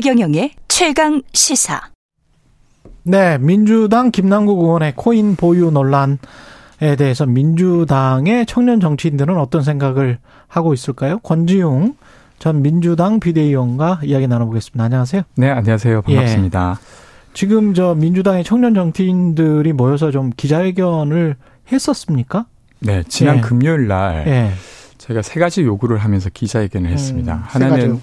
최경영의 최강 시사. 네, 민주당 김남국 의원의 코인 보유 논란에 대해서 민주당의 청년 정치인들은 어떤 생각을 하고 있을까요? 권지용 전 민주당 비대위원과 이야기 나눠보겠습니다. 안녕하세요. 네, 안녕하세요. 반갑습니다. 예. 지금 저 민주당의 청년 정치인들이 모여서 좀 기자회견을 했었습니까? 네, 지난 예. 금요일 날 예. 제가 세 가지 요구를 하면서 기자회견을 했습니다. 음, 하나는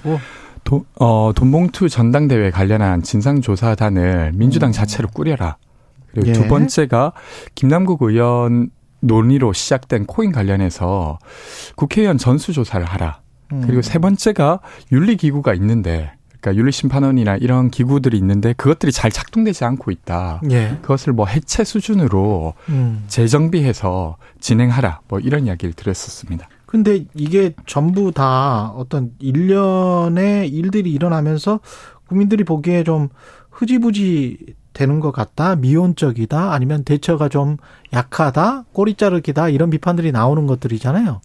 도, 어, 돈봉투 전당대회 관련한 진상조사단을 민주당 음. 자체로 꾸려라. 그리고 예. 두 번째가 김남국 의원 논의로 시작된 코인 관련해서 국회의원 전수조사를 하라. 음. 그리고 세 번째가 윤리기구가 있는데 그러니까 윤리심판원이나 이런 기구들이 있는데 그것들이 잘 작동되지 않고 있다. 예. 그것을 뭐 해체 수준으로 음. 재정비해서 진행하라. 뭐 이런 이야기를 드렸었습니다. 근데 이게 전부 다 어떤 일련의 일들이 일어나면서 국민들이 보기에 좀 흐지부지 되는 것 같다, 미온적이다, 아니면 대처가 좀 약하다, 꼬리 자르기다 이런 비판들이 나오는 것들이잖아요.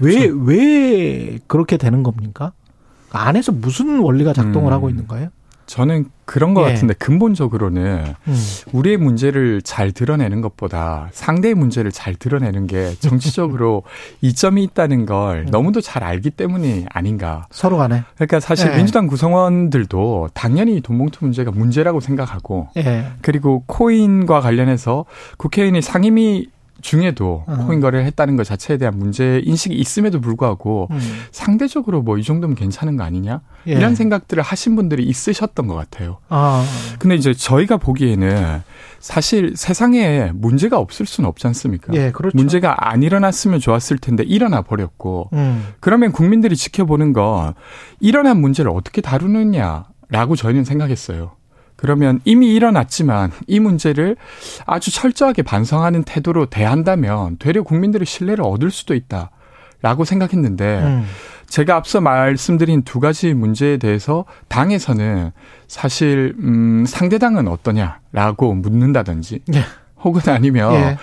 왜왜 그렇죠. 왜 그렇게 되는 겁니까? 안에서 무슨 원리가 작동을 음. 하고 있는 거예요? 저는 그런 것 예. 같은데 근본적으로는 음. 우리의 문제를 잘 드러내는 것보다 상대의 문제를 잘 드러내는 게 정치적으로 이점이 있다는 걸 음. 너무도 잘 알기 때문이 아닌가. 서로 간에. 그러니까 사실 예. 민주당 구성원들도 당연히 돈봉투 문제가 문제라고 생각하고 예. 그리고 코인과 관련해서 국회의원이 상임위 중에도 어. 코인 거래를 했다는 것 자체에 대한 문제 인식이 있음에도 불구하고 음. 상대적으로 뭐 이 정도면 괜찮은 거 아니냐 예. 이런 생각들을 하신 분들이 있으셨던 것 같아요. 아. 근데 이제 저희가 보기에는 사실 세상에 문제가 없을 수는 없지 않습니까? 예, 그렇죠. 문제가 안 일어났으면 좋았을 텐데 일어나 버렸고 음. 그러면 국민들이 지켜보는 건 일어난 문제를 어떻게 다루느냐라고 저희는 생각했어요. 그러면 이미 일어났지만 이 문제를 아주 철저하게 반성하는 태도로 대한다면 되려 국민들의 신뢰를 얻을 수도 있다. 라고 생각했는데 음. 제가 앞서 말씀드린 두 가지 문제에 대해서 당에서는 사실 음 상대당은 어떠냐라고 묻는다든지 예. 혹은 아니면 예.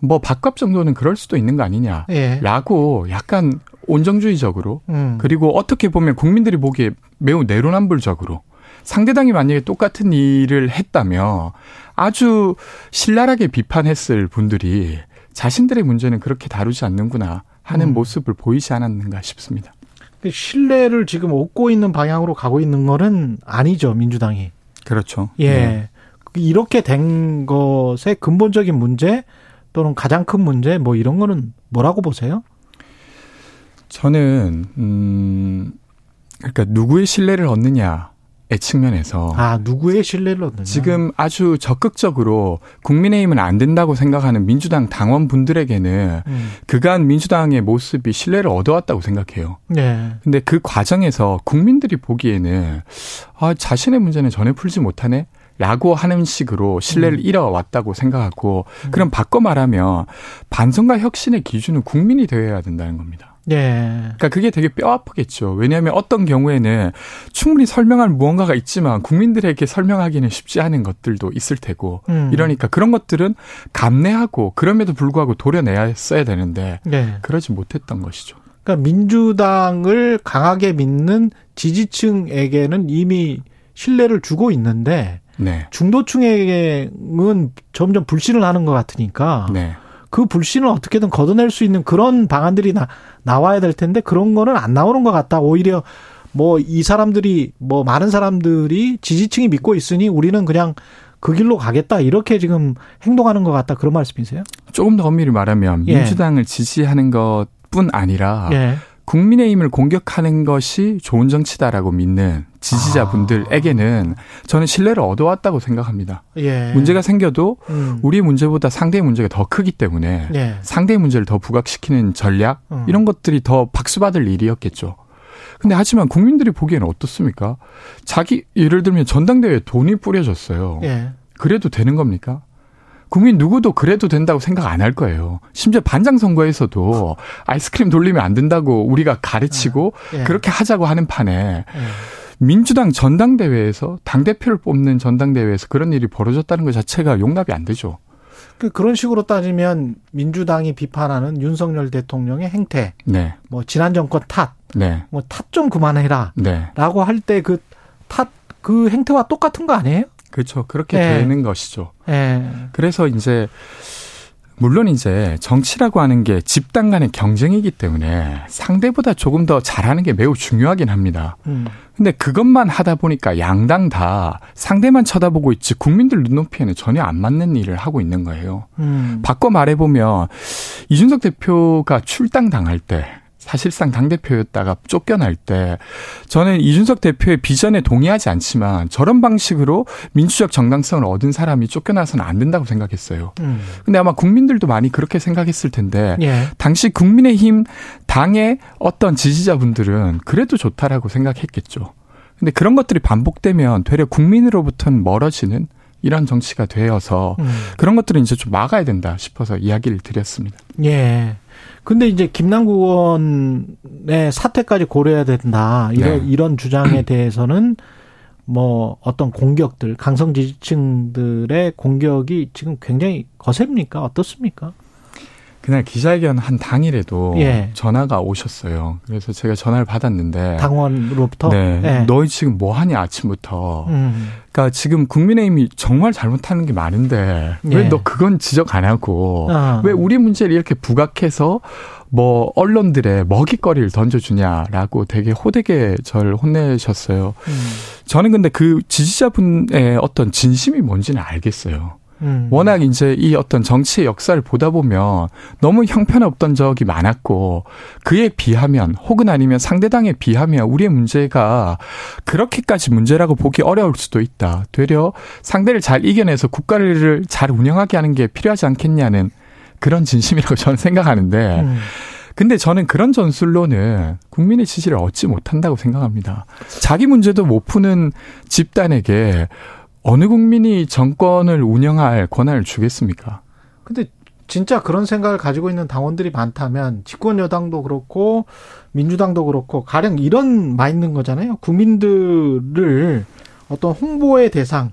뭐 밥값 정도는 그럴 수도 있는 거 아니냐라고 예. 약간 온정주의적으로 음. 그리고 어떻게 보면 국민들이 보기에 매우 내로남불적으로 상대당이 만약에 똑같은 일을 했다면 아주 신랄하게 비판했을 분들이 자신들의 문제는 그렇게 다루지 않는구나 하는 음. 모습을 보이지 않았는가 싶습니다. 그 신뢰를 지금 얻고 있는 방향으로 가고 있는 거는 아니죠 민주당이. 그렇죠. 예. 네. 이렇게 된 것의 근본적인 문제 또는 가장 큰 문제 뭐 이런 거는 뭐라고 보세요? 저는 음 그러니까 누구의 신뢰를 얻느냐 측면에서 아 누구의 신뢰를 얻느냐 지금 아주 적극적으로 국민의힘은 안 된다고 생각하는 민주당 당원분들에게는 음. 그간 민주당의 모습이 신뢰를 얻어왔다고 생각해요. 네. 근데 그 과정에서 국민들이 보기에는 아 자신의 문제는 전혀 풀지 못하네. 라고 하는 식으로 신뢰를 음. 잃어왔다고 생각하고 음. 그럼 바꿔 말하면 반성과 혁신의 기준은 국민이 되어야 된다는 겁니다. 예. 그러니까 그게 되게 뼈 아프겠죠. 왜냐하면 어떤 경우에는 충분히 설명할 무언가가 있지만 국민들에게 설명하기는 쉽지 않은 것들도 있을 테고 음. 이러니까 그런 것들은 감내하고 그럼에도 불구하고 도려내야 써야 되는데 예. 그러지 못했던 것이죠. 그러니까 민주당을 강하게 믿는 지지층에게는 이미 신뢰를 주고 있는데 네. 중도층에게는 점점 불신을 하는 것 같으니까 네. 그 불신을 어떻게든 걷어낼 수 있는 그런 방안들이 나, 나와야 될 텐데 그런 거는 안 나오는 것 같다. 오히려 뭐 이 사람들이 뭐 많은 사람들이 지지층이 믿고 있으니 우리는 그냥 그 길로 가겠다 이렇게 지금 행동하는 것 같다 그런 말씀이세요? 조금 더 엄밀히 말하면 예. 민주당을 지지하는 것뿐 아니라 예. 국민의힘을 공격하는 것이 좋은 정치다라고 믿는 지지자분들에게는 저는 신뢰를 얻어왔다고 생각합니다. 예. 문제가 생겨도 음. 우리의 문제보다 상대의 문제가 더 크기 때문에 예. 상대의 문제를 더 부각시키는 전략 음. 이런 것들이 더 박수받을 일이었겠죠. 근데 하지만 국민들이 보기에는 어떻습니까? 자기 예를 들면 전당대회에 돈이 뿌려졌어요. 예. 그래도 되는 겁니까? 국민 누구도 그래도 된다고 생각 안 할 거예요. 심지어 반장 선거에서도 아이스크림 돌리면 안 된다고 우리가 가르치고 예. 그렇게 하자고 하는 판에 예. 민주당 전당대회에서 당대표를 뽑는 전당대회에서 그런 일이 벌어졌다는 것 자체가 용납이 안 되죠. 그 그런 식으로 따지면 민주당이 비판하는 윤석열 대통령의 행태, 네. 뭐 지난 정권 탓, 네. 뭐탓 좀 그만해라, 네. 라고 할 때 그 탓, 그 행태와 똑같은 거 아니에요? 그렇죠. 그렇게 예. 되는 것이죠. 예. 그래서 이제 물론 이제 정치라고 하는 게 집단 간의 경쟁이기 때문에 상대보다 조금 더 잘하는 게 매우 중요하긴 합니다. 음. 근데 그것만 하다 보니까 양당 다 상대만 쳐다보고 있지 국민들 눈높이에는 전혀 안 맞는 일을 하고 있는 거예요. 음. 바꿔 말해보면 이준석 대표가 출당 당할 때 사실상 당대표였다가 쫓겨날 때 저는 이준석 대표의 비전에 동의하지 않지만 저런 방식으로 민주적 정당성을 얻은 사람이 쫓겨나서는 안 된다고 생각했어요. 음. 근데 아마 국민들도 많이 그렇게 생각했을 텐데 예. 당시 국민의힘 당의 어떤 지지자분들은 그래도 좋다라고 생각했겠죠. 근데 그런 것들이 반복되면 되려 국민으로부터는 멀어지는 이런 정치가 되어서 음. 그런 것들은 이제 좀 막아야 된다 싶어서 이야기를 드렸습니다. 예. 근데 이제 김남국 의원의 사퇴까지 고려해야 된다. 이런, 네. 이런 주장에 대해서는 뭐 어떤 공격들, 강성 지지층들의 공격이 지금 굉장히 거셉니까? 어떻습니까? 그날 기자회견 한 당일에도 예. 전화가 오셨어요. 그래서 제가 전화를 받았는데 당원으로부터 네, 예. 너희 지금 뭐 하니 아침부터. 음. 그러니까 지금 국민의힘이 정말 잘못하는 게 많은데 예. 왜너 그건 지적 안 하고 어. 왜 우리 문제를 이렇게 부각해서 뭐 언론들의 먹잇거리를 던져주냐라고 되게 호되게 저를 혼내셨어요. 음. 저는 근데 그 지지자분의 어떤 진심이 뭔지는 알겠어요. 음. 워낙 이제 이 어떤 정치의 역사를 보다 보면 너무 형편없던 적이 많았고 그에 비하면 혹은 아니면 상대당에 비하면 우리의 문제가 그렇게까지 문제라고 보기 어려울 수도 있다. 되려 상대를 잘 이겨내서 국가를 잘 운영하게 하는 게 필요하지 않겠냐는 그런 진심이라고 저는 생각하는데 음. 근데 저는 그런 전술로는 국민의 지지를 얻지 못한다고 생각합니다. 자기 문제도 못 푸는 집단에게 어느 국민이 정권을 운영할 권한을 주겠습니까? 근데 진짜 그런 생각을 가지고 있는 당원들이 많다면 집권 여당도 그렇고 민주당도 그렇고 가령 이런 마 있는 거잖아요. 국민들을 어떤 홍보의 대상,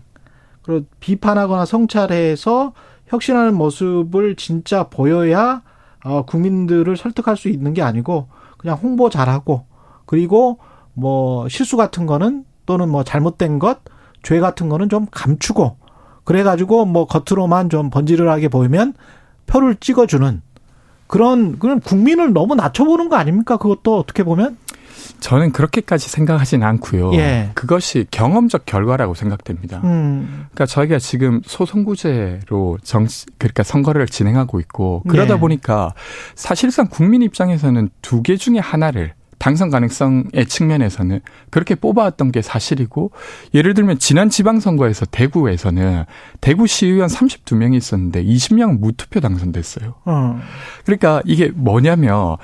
그리고 비판하거나 성찰해서 혁신하는 모습을 진짜 보여야 어, 국민들을 설득할 수 있는 게 아니고 그냥 홍보 잘하고 그리고 뭐 실수 같은 거는 또는 뭐 잘못된 것 죄 같은 거는 좀 감추고 그래가지고 뭐 겉으로만 좀 번지르하게 보이면 표를 찍어주는 그런 그런 국민을 너무 낮춰보는 거 아닙니까? 그것도 어떻게 보면 저는 그렇게까지 생각하진 않고요. 예. 그것이 경험적 결과라고 생각됩니다. 음. 그러니까 저희가 지금 소송구제로 정 그러니까 선거를 진행하고 있고 그러다 예. 보니까 사실상 국민 입장에서는 두 개 중에 하나를 당선 가능성의 측면에서는 그렇게 뽑아왔던 게 사실이고 예를 들면 지난 지방선거에서 대구에서는 대구 시의원 32명이 있었는데 20명 무투표 당선됐어요. 어. 그러니까 이게 뭐냐면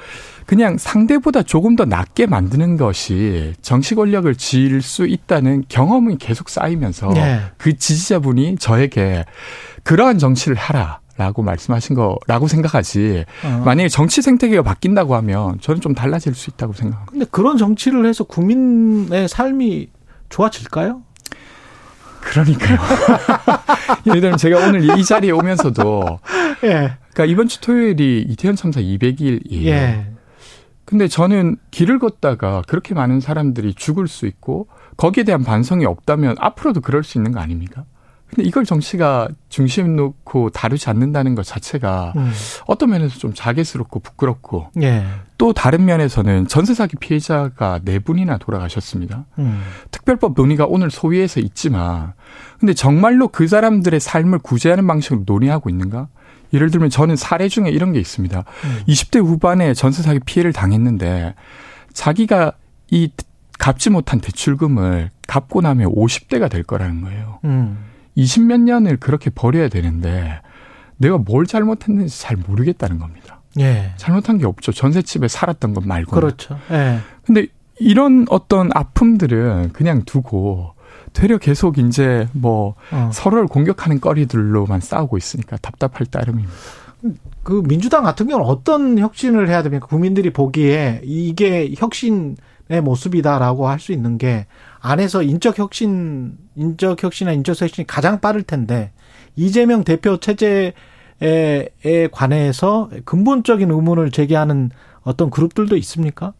그냥 상대보다 조금 더 낮게 만드는 것이 정치 권력을 지을 수 있다는 경험이 계속 쌓이면서 네. 그 지지자분이 저에게 그러한 정치를 하라. 라고 말씀하신 거라고 생각하지. 어. 만약에 정치 생태계가 바뀐다고 하면 저는 좀 달라질 수 있다고 생각합니다. 근데 그런 정치를 해서 국민의 삶이 좋아질까요? 그러니까요. 예를 들면 제가 오늘 이 자리에 오면서도 예. 그러니까 이번 주 토요일이 이태원 참사 200일이에요. 예. 근데 저는 길을 걷다가 그렇게 많은 사람들이 죽을 수 있고 거기에 대한 반성이 없다면 앞으로도 그럴 수 있는 거 아닙니까? 근데 이걸 정치가 중심 놓고 다루지 않는다는 것 자체가 음. 어떤 면에서 좀 자괴스럽고 부끄럽고 예. 또 다른 면에서는 전세 사기 피해자가 네 분이나 돌아가셨습니다. 음. 특별법 논의가 오늘 소위에서 있지만 근데 정말로 그 사람들의 삶을 구제하는 방식으로 논의하고 있는가? 예를 들면 저는 사례 중에 이런 게 있습니다. 음. 20대 후반에 전세 사기 피해를 당했는데 자기가 이 갚지 못한 대출금을 갚고 나면 50대가 될 거라는 거예요. 음. 20몇 년을 그렇게 버려야 되는데 내가 뭘 잘못했는지 잘 모르겠다는 겁니다. 예. 잘못한 게 없죠. 전셋집에 살았던 것 말고. 그렇죠. 예. 근데 이런 어떤 아픔들은 그냥 두고 되려 계속 이제 뭐 어. 서로를 공격하는 거리들로만 싸우고 있으니까 답답할 따름입니다. 그 민주당 같은 경우는 어떤 혁신을 해야 됩니까? 국민들이 보기에 이게 혁신의 모습이다라고 할 수 있는 게 안에서 인적 혁신, 인적 혁신이나 인적 쇄신이 가장 빠를 텐데 이재명 대표 체제에 관해서 근본적인 의문을 제기하는 어떤 그룹들도 있습니까?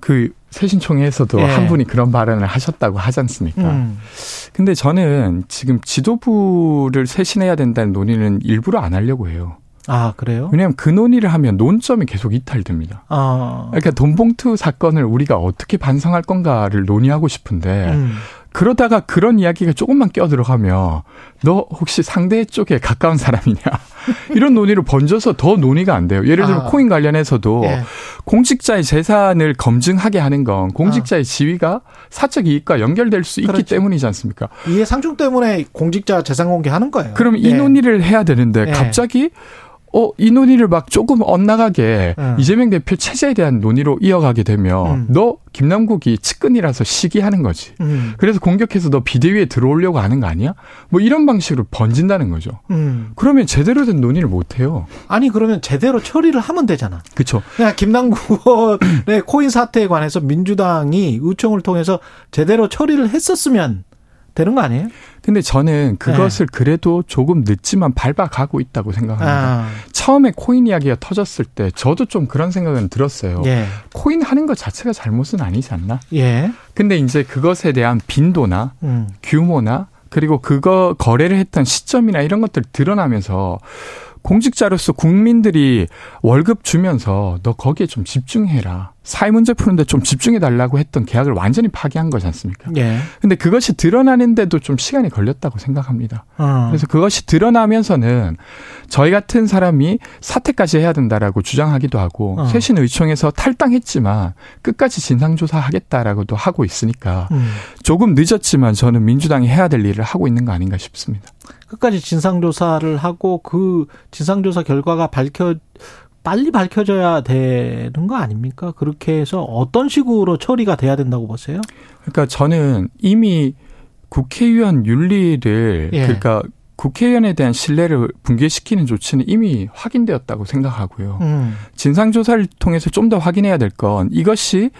그 새신총회에서도 예. 한 분이 그런 발언을 하셨다고 하지 않습니까? 음. 근데 저는 지금 지도부를 쇄신해야 된다는 논의는 일부러 안 하려고 해요. 아, 그래요? 왜냐하면 그 논의를 하면 논점이 계속 이탈됩니다. 아. 그러니까 돈봉투 사건을 우리가 어떻게 반성할 건가를 논의하고 싶은데, 음. 그러다가 그런 이야기가 조금만 껴들어가면 너 혹시 상대 쪽에 가까운 사람이냐 이런 논의를 번져서 더 논의가 안 돼요. 예를 들면 아. 코인 관련해서도 예. 공직자의 재산을 검증하게 하는 건 공직자의 아. 지위가 사적 이익과 연결될 수 있기 그렇죠. 때문이지 않습니까? 이해 상충 때문에 공직자 재산 공개하는 거예요. 그럼 이 예. 논의를 해야 되는데 예. 갑자기 어, 이 논의를 막 조금 엇나가게 음. 이재명 대표 체제에 대한 논의로 이어가게 되면 음. 너 김남국이 측근이라서 시기하는 거지. 음. 그래서 공격해서 너 비대위에 들어오려고 하는 거 아니야? 뭐 이런 방식으로 번진다는 거죠. 음. 그러면 제대로 된 논의를 못 해요. 아니 그러면 제대로 처리를 하면 되잖아. 그렇죠. 그냥 김남국의 코인 사태에 관해서 민주당이 의총을 통해서 제대로 처리를 했었으면 되는 거 아니에요? 근데 저는 그것을 네. 그래도 조금 늦지만 밟아가고 있다고 생각합니다. 아. 처음에 코인 이야기가 터졌을 때 저도 좀 그런 생각은 들었어요. 예. 코인 하는 것 자체가 잘못은 아니지 않나? 예. 근데 이제 그것에 대한 빈도나 음. 규모나 그리고 그거 거래를 했던 시점이나 이런 것들 드러나면서 공직자로서 국민들이 월급 주면서 너 거기에 좀 집중해라. 사회 문제 푸는데 좀 집중해 달라고 했던 계약을 완전히 파기한 거지 않습니까? 예. 근데 그것이 드러나는데도 좀 시간이 걸렸다고 생각합니다. 어. 그래서 그것이 드러나면서는 저희 같은 사람이 사퇴까지 해야 된다라고 주장하기도 하고 어. 쇄신 의총에서 탈당했지만 끝까지 진상조사 하겠다라고도 하고 있으니까 음. 조금 늦었지만 저는 민주당이 해야 될 일을 하고 있는 거 아닌가 싶습니다. 끝까지 진상조사를 하고 그 진상조사 결과가 밝혀 빨리 밝혀져야 되는 거 아닙니까? 그렇게 해서 어떤 식으로 처리가 돼야 된다고 보세요? 그러니까 저는 이미 국회의원 윤리를 예. 그러니까 국회의원에 대한 신뢰를 붕괴시키는 조치는 이미 확인되었다고 생각하고요. 음. 진상조사를 통해서 좀 더 확인해야 될 건 이것이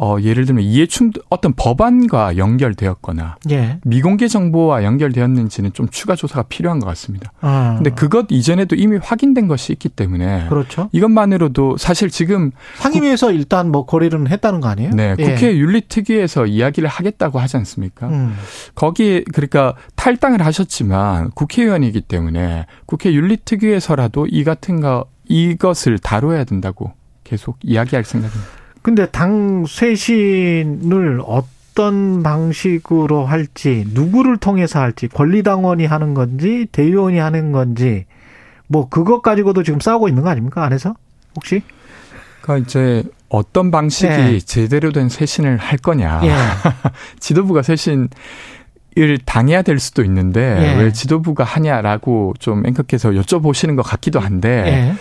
어, 예를 들면 이해충 어떤 법안과 연결되었거나 예. 미공개 정보와 연결되었는지는 좀 추가 조사가 필요한 것 같습니다. 아. 근데 그것 이전에도 이미 확인된 것이 있기 때문에 그렇죠. 이것만으로도 사실 지금 상임위에서 국, 일단 뭐 거래를 했다는 거 아니에요? 네, 예. 국회 윤리특위에서 이야기를 하겠다고 하지 않습니까? 음. 거기에 그러니까 탈당을 하셨지만 국회의원이기 때문에 국회 윤리특위에서라도 이 같은 거 이것을 다뤄야 된다고 계속 이야기할 생각입니다. 근데 당 쇄신을 어떤 방식으로 할지, 누구를 통해서 할지, 권리당원이 하는 건지, 대의원이 하는 건지, 뭐, 그것 가지고도 지금 싸우고 있는 거 아닙니까? 안에서? 혹시? 그러니까 이제 어떤 방식이 예. 제대로 된 쇄신을 할 거냐. 예. 지도부가 쇄신 을 당해야 될 수도 있는데 예. 왜 지도부가 하냐라고 좀 앵커께서 여쭤보시는 것 같기도 한데 예.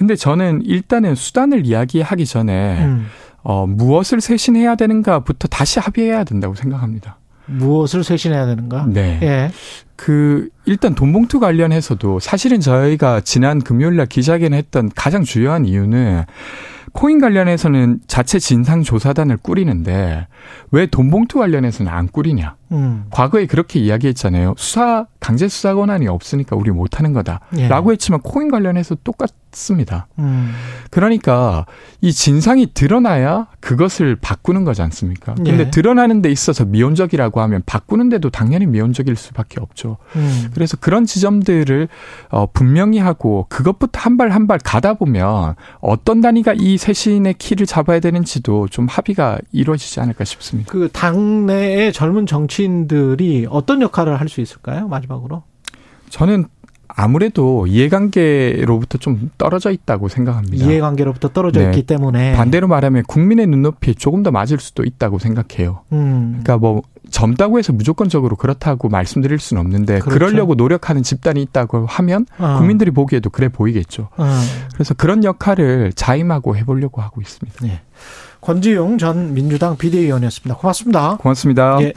근데 저는 일단은 수단을 이야기하기 전에 음. 어, 무엇을 쇄신해야 되는가부터 다시 합의해야 된다고 생각합니다. 무엇을 쇄신해야 되는가? 네. 예. 그 일단 돈봉투 관련해서도 사실은 저희가 지난 금요일 날 기자회견 했던 가장 중요한 이유는 코인 관련해서는 자체 진상 조사단을 꾸리는데 왜 돈봉투 관련해서는 안 꾸리냐. 음. 과거에 그렇게 이야기했잖아요. 수사, 강제 수사 권한이 없으니까 우리 못하는 거다. 예. 라고 했지만 코인 관련해서 똑같습니다. 음. 그러니까 이 진상이 드러나야 그것을 바꾸는 거지 않습니까? 근데 예. 드러나는 데 있어서 미온적이라고 하면 바꾸는데도 당연히 미온적일 수밖에 없죠. 음. 그래서 그런 지점들을 어, 분명히 하고 그것부터 한 발 한 발 가다 보면 어떤 단위가 이 쇄신의 키를 잡아야 되는지도 좀 합의가 이루어지지 않을까 싶습니다. 그 당내의 젊은 정치인들이 어떤 역할을 할 수 있을까요? 마지막으로. 저는 아무래도 이해관계로부터 좀 떨어져 있다고 생각합니다. 이해관계로부터 떨어져 네. 있기 때문에 반대로 말하면 국민의 눈높이에 조금 더 맞을 수도 있다고 생각해요. 음. 그러니까 뭐 젊다고 해서 무조건적으로 그렇다고 말씀드릴 수는 없는데 그렇죠. 그러려고 노력하는 집단이 있다고 하면 어. 국민들이 보기에도 그래 보이겠죠. 어. 그래서 그런 역할을 자임하고 해보려고 하고 있습니다. 네. 권지용 전 민주당 비대위원이었습니다. 고맙습니다. 고맙습니다. 예.